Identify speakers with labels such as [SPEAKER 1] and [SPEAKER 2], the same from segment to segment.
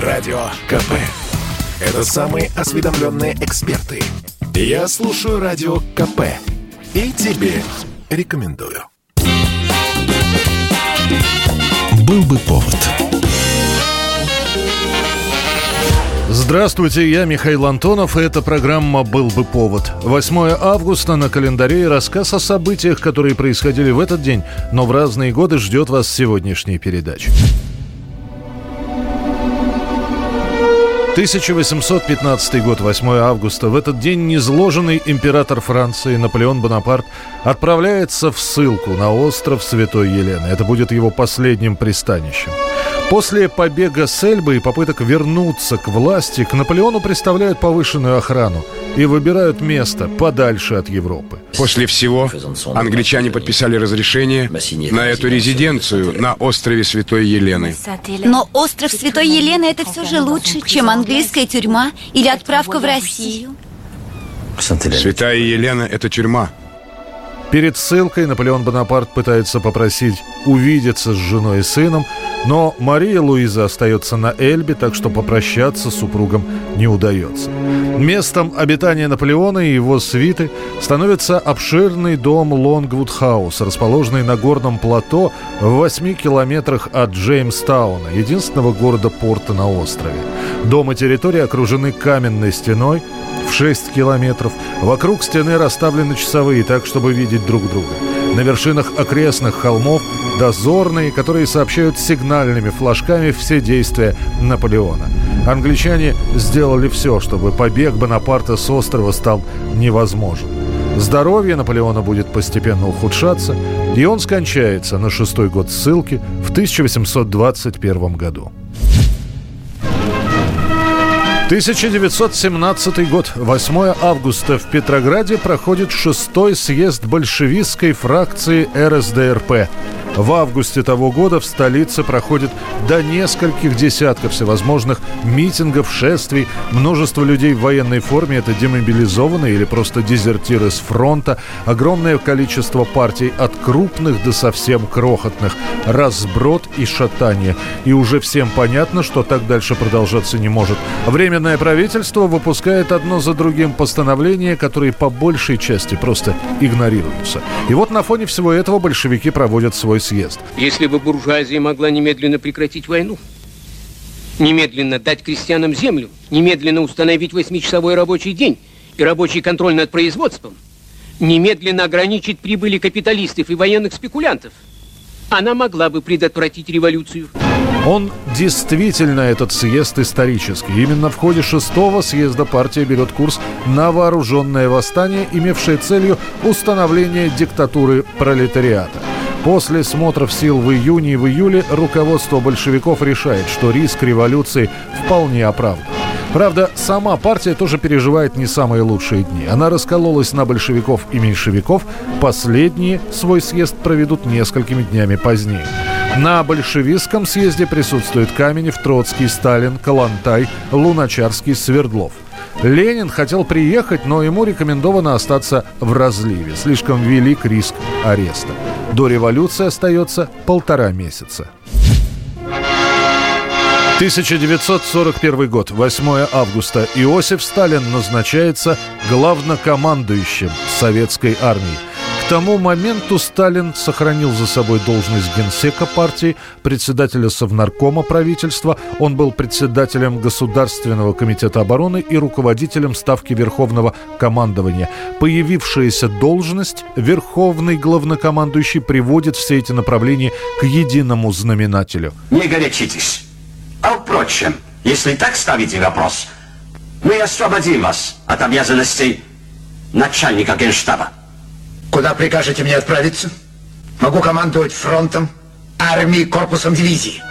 [SPEAKER 1] Радио КП. Это самые осведомленные эксперты. Я слушаю Радио КП. И тебе рекомендую.
[SPEAKER 2] Был бы повод.
[SPEAKER 3] Здравствуйте, я Михаил Антонов, и эта программа «Был бы повод». 8 августа на календаре и рассказ о событиях, которые происходили в этот день, но в разные годы ждет вас сегодняшней передачи. 1815 год, 8 августа. В этот день незложенный император Франции Наполеон Бонапарт отправляется в ссылку на остров Святой Елены. Это будет его последним пристанищем. После побега с Эльбы и попыток вернуться к власти, к Наполеону представляют повышенную охрану и выбирают место подальше от Европы.
[SPEAKER 4] После всего англичане подписали разрешение на эту резиденцию на острове Святой Елены.
[SPEAKER 5] Но остров Святой Елены это все же лучше, чем английская тюрьма или отправка в Россию.
[SPEAKER 4] Святая Елена – это тюрьма.
[SPEAKER 3] Перед ссылкой Наполеон Бонапарт пытается попросить увидеться с женой и сыном, но Мария Луиза остается на Эльбе, так что попрощаться с супругом не удается. Местом обитания Наполеона и его свиты становится обширный дом Лонгвуд-хаус, расположенный на горном плато в 8 километрах от Джеймстауна, единственного города-порта на острове. Дом и территория окружены каменной стеной, в 6 километров. Вокруг стены расставлены часовые так, чтобы видеть друг друга. На вершинах окрестных холмов дозорные, которые сообщают сигнальными флажками все действия Наполеона. Англичане сделали все, чтобы побег Бонапарта с острова стал невозможен. Здоровье Наполеона будет постепенно ухудшаться, и он скончается на шестой год ссылки в 1821 году. 1917 год, 8 августа в Петрограде проходит шестой съезд большевистской фракции РСДРП. В августе того года в столице проходит до нескольких десятков всевозможных митингов, шествий. Множество людей в военной форме – это демобилизованные или просто дезертиры с фронта. Огромное количество партий от крупных до совсем крохотных. Разброд и шатание. И уже всем понятно, что так дальше продолжаться не может. Временное правительство выпускает одно за другим постановления, которые по большей части просто игнорируются. И вот на фоне всего этого большевики проводят свой съезд.
[SPEAKER 6] Если бы буржуазия могла немедленно прекратить войну, немедленно дать крестьянам землю, немедленно установить восьмичасовой рабочий день и рабочий контроль над производством, немедленно ограничить прибыли капиталистов и военных спекулянтов, она могла бы предотвратить революцию.
[SPEAKER 3] Он действительно этот съезд исторический. Именно в ходе шестого съезда партия берет курс на вооруженное восстание, имевшее целью установление диктатуры пролетариата. После смотров сил в июне и в июле руководство большевиков решает, что риск революции вполне оправдан. Правда, сама партия тоже переживает не самые лучшие дни. Она раскололась на большевиков и меньшевиков. Последние свой съезд проведут несколькими днями позднее. На большевистском съезде присутствуют Каменев, Троцкий, Сталин, Калантай, Луначарский, Свердлов. Ленин хотел приехать, но ему рекомендовано остаться в разливе. Слишком велик риск ареста. До революции остается полтора месяца. 1941 год, 8 августа. Иосиф Сталин назначается главнокомандующим советской армии. К тому моменту Сталин сохранил за собой должность генсека партии, председателя Совнаркома правительства. Он был председателем Государственного комитета обороны и руководителем Ставки Верховного командования. Появившаяся должность Верховный главнокомандующий приводит все эти направления к единому знаменателю.
[SPEAKER 7] Не горячитесь. А впрочем, если так ставите вопрос, мы освободим вас от обязанностей начальника генштаба.
[SPEAKER 8] Куда прикажете мне отправиться? Могу командовать фронтом, армией, корпусом дивизии.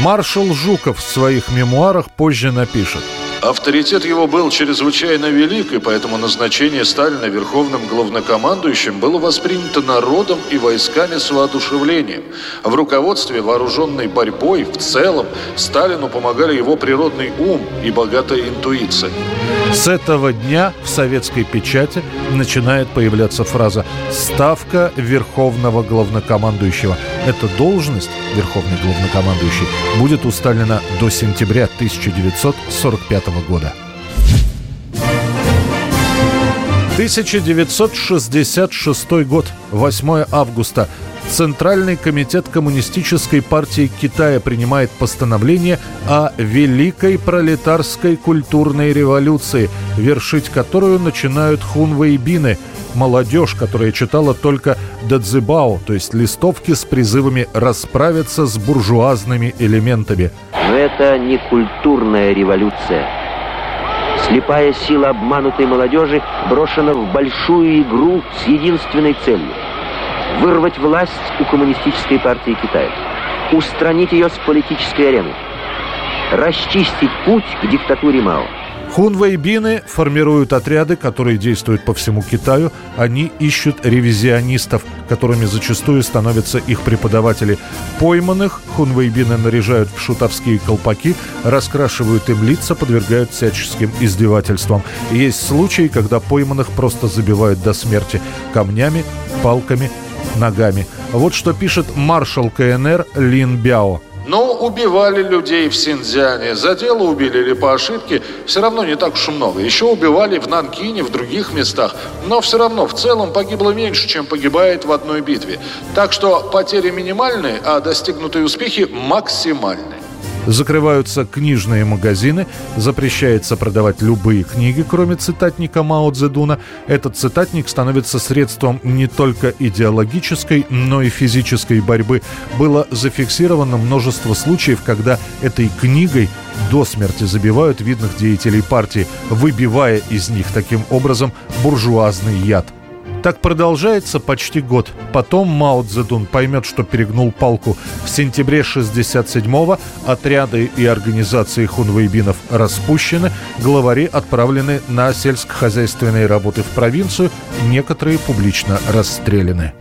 [SPEAKER 3] Маршал Жуков в своих мемуарах позже напишет – Авторитет его был чрезвычайно велик, и поэтому назначение Сталина верховным главнокомандующим было воспринято народом и войсками с воодушевлением. В руководстве вооруженной борьбой в целом Сталину помогали его природный ум и богатая интуиция. С этого дня в советской печати начинает появляться фраза «ставка верховного главнокомандующего». Эта должность, верховный главнокомандующий, будет усталена до сентября 1945 года. 1966 год, 8 августа. Центральный комитет Коммунистической партии Китая принимает постановление о Великой пролетарской культурной революции, вершить которую начинают хунвейбины, молодежь, которая читала только дадзибао, то есть листовки с призывами расправиться с буржуазными элементами.
[SPEAKER 9] Но это не культурная революция. Слепая сила обманутой молодежи брошена в большую игру с единственной целью – вырвать власть у коммунистической партии Китая, устранить ее с политической арены, расчистить путь к диктатуре Мао –
[SPEAKER 3] Хунвейбины формируют отряды, которые действуют по всему Китаю. Они ищут ревизионистов, которыми зачастую становятся их преподаватели. Пойманных хунвейбины наряжают в шутовские колпаки, раскрашивают им лица, подвергают всяческим издевательствам. Есть случаи, когда пойманных просто забивают до смерти камнями, палками, ногами. Вот что пишет маршал КНР Лин Бяо.
[SPEAKER 10] Ну, убивали людей в Синьцзяне, за дело убили или по ошибке, все равно не так уж много. Еще убивали в Нанкине, в других местах, но все равно в целом погибло меньше, чем погибает в одной битве. Так что потери минимальные, а достигнутые успехи максимальные.
[SPEAKER 3] Закрываются книжные магазины, запрещается продавать любые книги, кроме цитатника Мао Цзэдуна. Этот цитатник становится средством не только идеологической, но и физической борьбы. Было зафиксировано множество случаев, когда этой книгой до смерти забивают видных деятелей партии, выбивая из них таким образом буржуазный яд. Так продолжается почти год. Потом Мао Цзэдун поймет, что перегнул палку. В сентябре 67-го отряды и организации хунвейбинов распущены, главари отправлены на сельскохозяйственные работы в провинцию, некоторые публично расстреляны.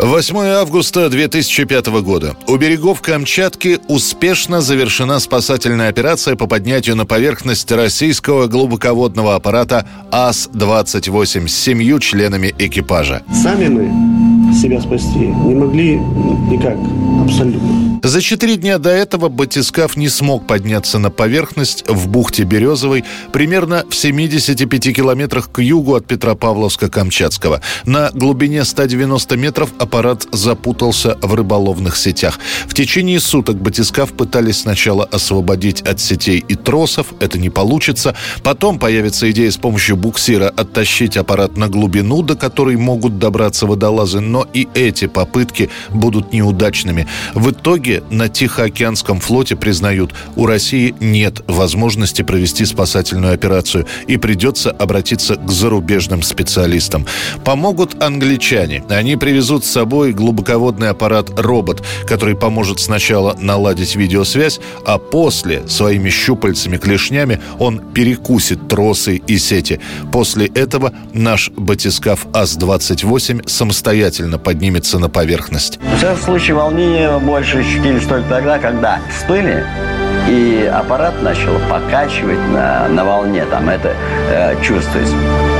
[SPEAKER 2] 8 августа 2005 года. У берегов Камчатки успешно завершена спасательная операция по поднятию на поверхность российского глубоководного аппарата АС-28 с семью членами экипажа.
[SPEAKER 11] Сами мы себя спасти не могли никак, абсолютно.
[SPEAKER 2] За четыре дня до этого батискаф не смог подняться на поверхность в бухте Березовой, примерно в 75 километрах к югу от Петропавловска-Камчатского. На глубине 190 метров аппарат запутался в рыболовных сетях. В течение суток батискаф пытались сначала освободить от сетей и тросов, это не получится. Потом появится идея с помощью буксира оттащить аппарат на глубину, до которой могут добраться водолазы, но и эти попытки будут неудачными. В итоге итоге на Тихоокеанском флоте признают, у России нет возможности провести спасательную операцию и придется обратиться к зарубежным специалистам. Помогут англичане. Они привезут с собой глубоководный аппарат «Робот», который поможет сначала наладить видеосвязь, а после своими щупальцами-клешнями он перекусит тросы и сети. После этого наш батискаф АС-28 самостоятельно поднимется на поверхность.
[SPEAKER 12] В случае волнения больше ощутились только тогда, когда всплыли, и аппарат начал покачивать на, на волне, там это э, чувствовать.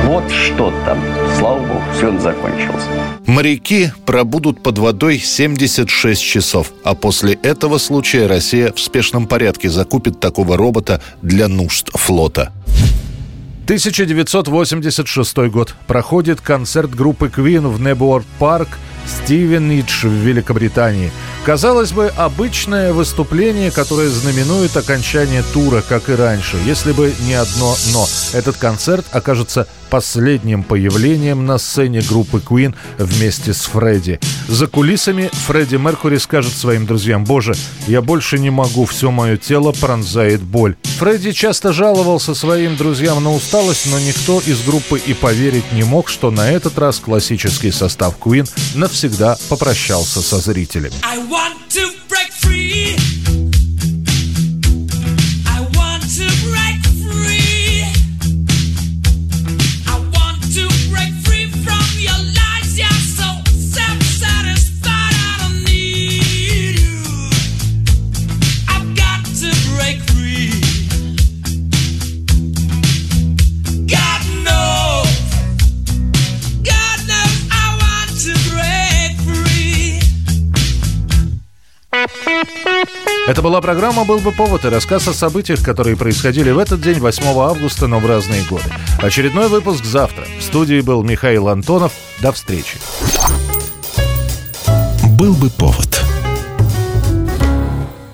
[SPEAKER 12] Вот что там, слава богу, все закончилось.
[SPEAKER 2] Моряки пробудут под водой 76 часов, а после этого случая Россия в спешном порядке закупит такого робота для нужд флота.
[SPEAKER 3] 1986 год. Проходит концерт группы Queen в Небуорт Парк – Стивенидж в Великобритании. Казалось бы, обычное выступление, которое знаменует окончание тура, как и раньше, если бы не одно «но». Этот концерт окажется последним появлением на сцене группы Queen вместе с Фредди. За кулисами Фредди Меркури скажет своим друзьям «Боже, я больше не могу, все мое тело пронзает боль». Фредди часто жаловался своим друзьям на усталость, но никто из группы и поверить не мог, что на этот раз классический состав Queen навсегда попрощался со зрителями. Это была программа «Был бы повод» и рассказ о событиях, которые происходили в этот день, 8 августа, но в разные годы. Очередной выпуск завтра. В студии был Михаил Антонов. До встречи.
[SPEAKER 1] «Был бы повод»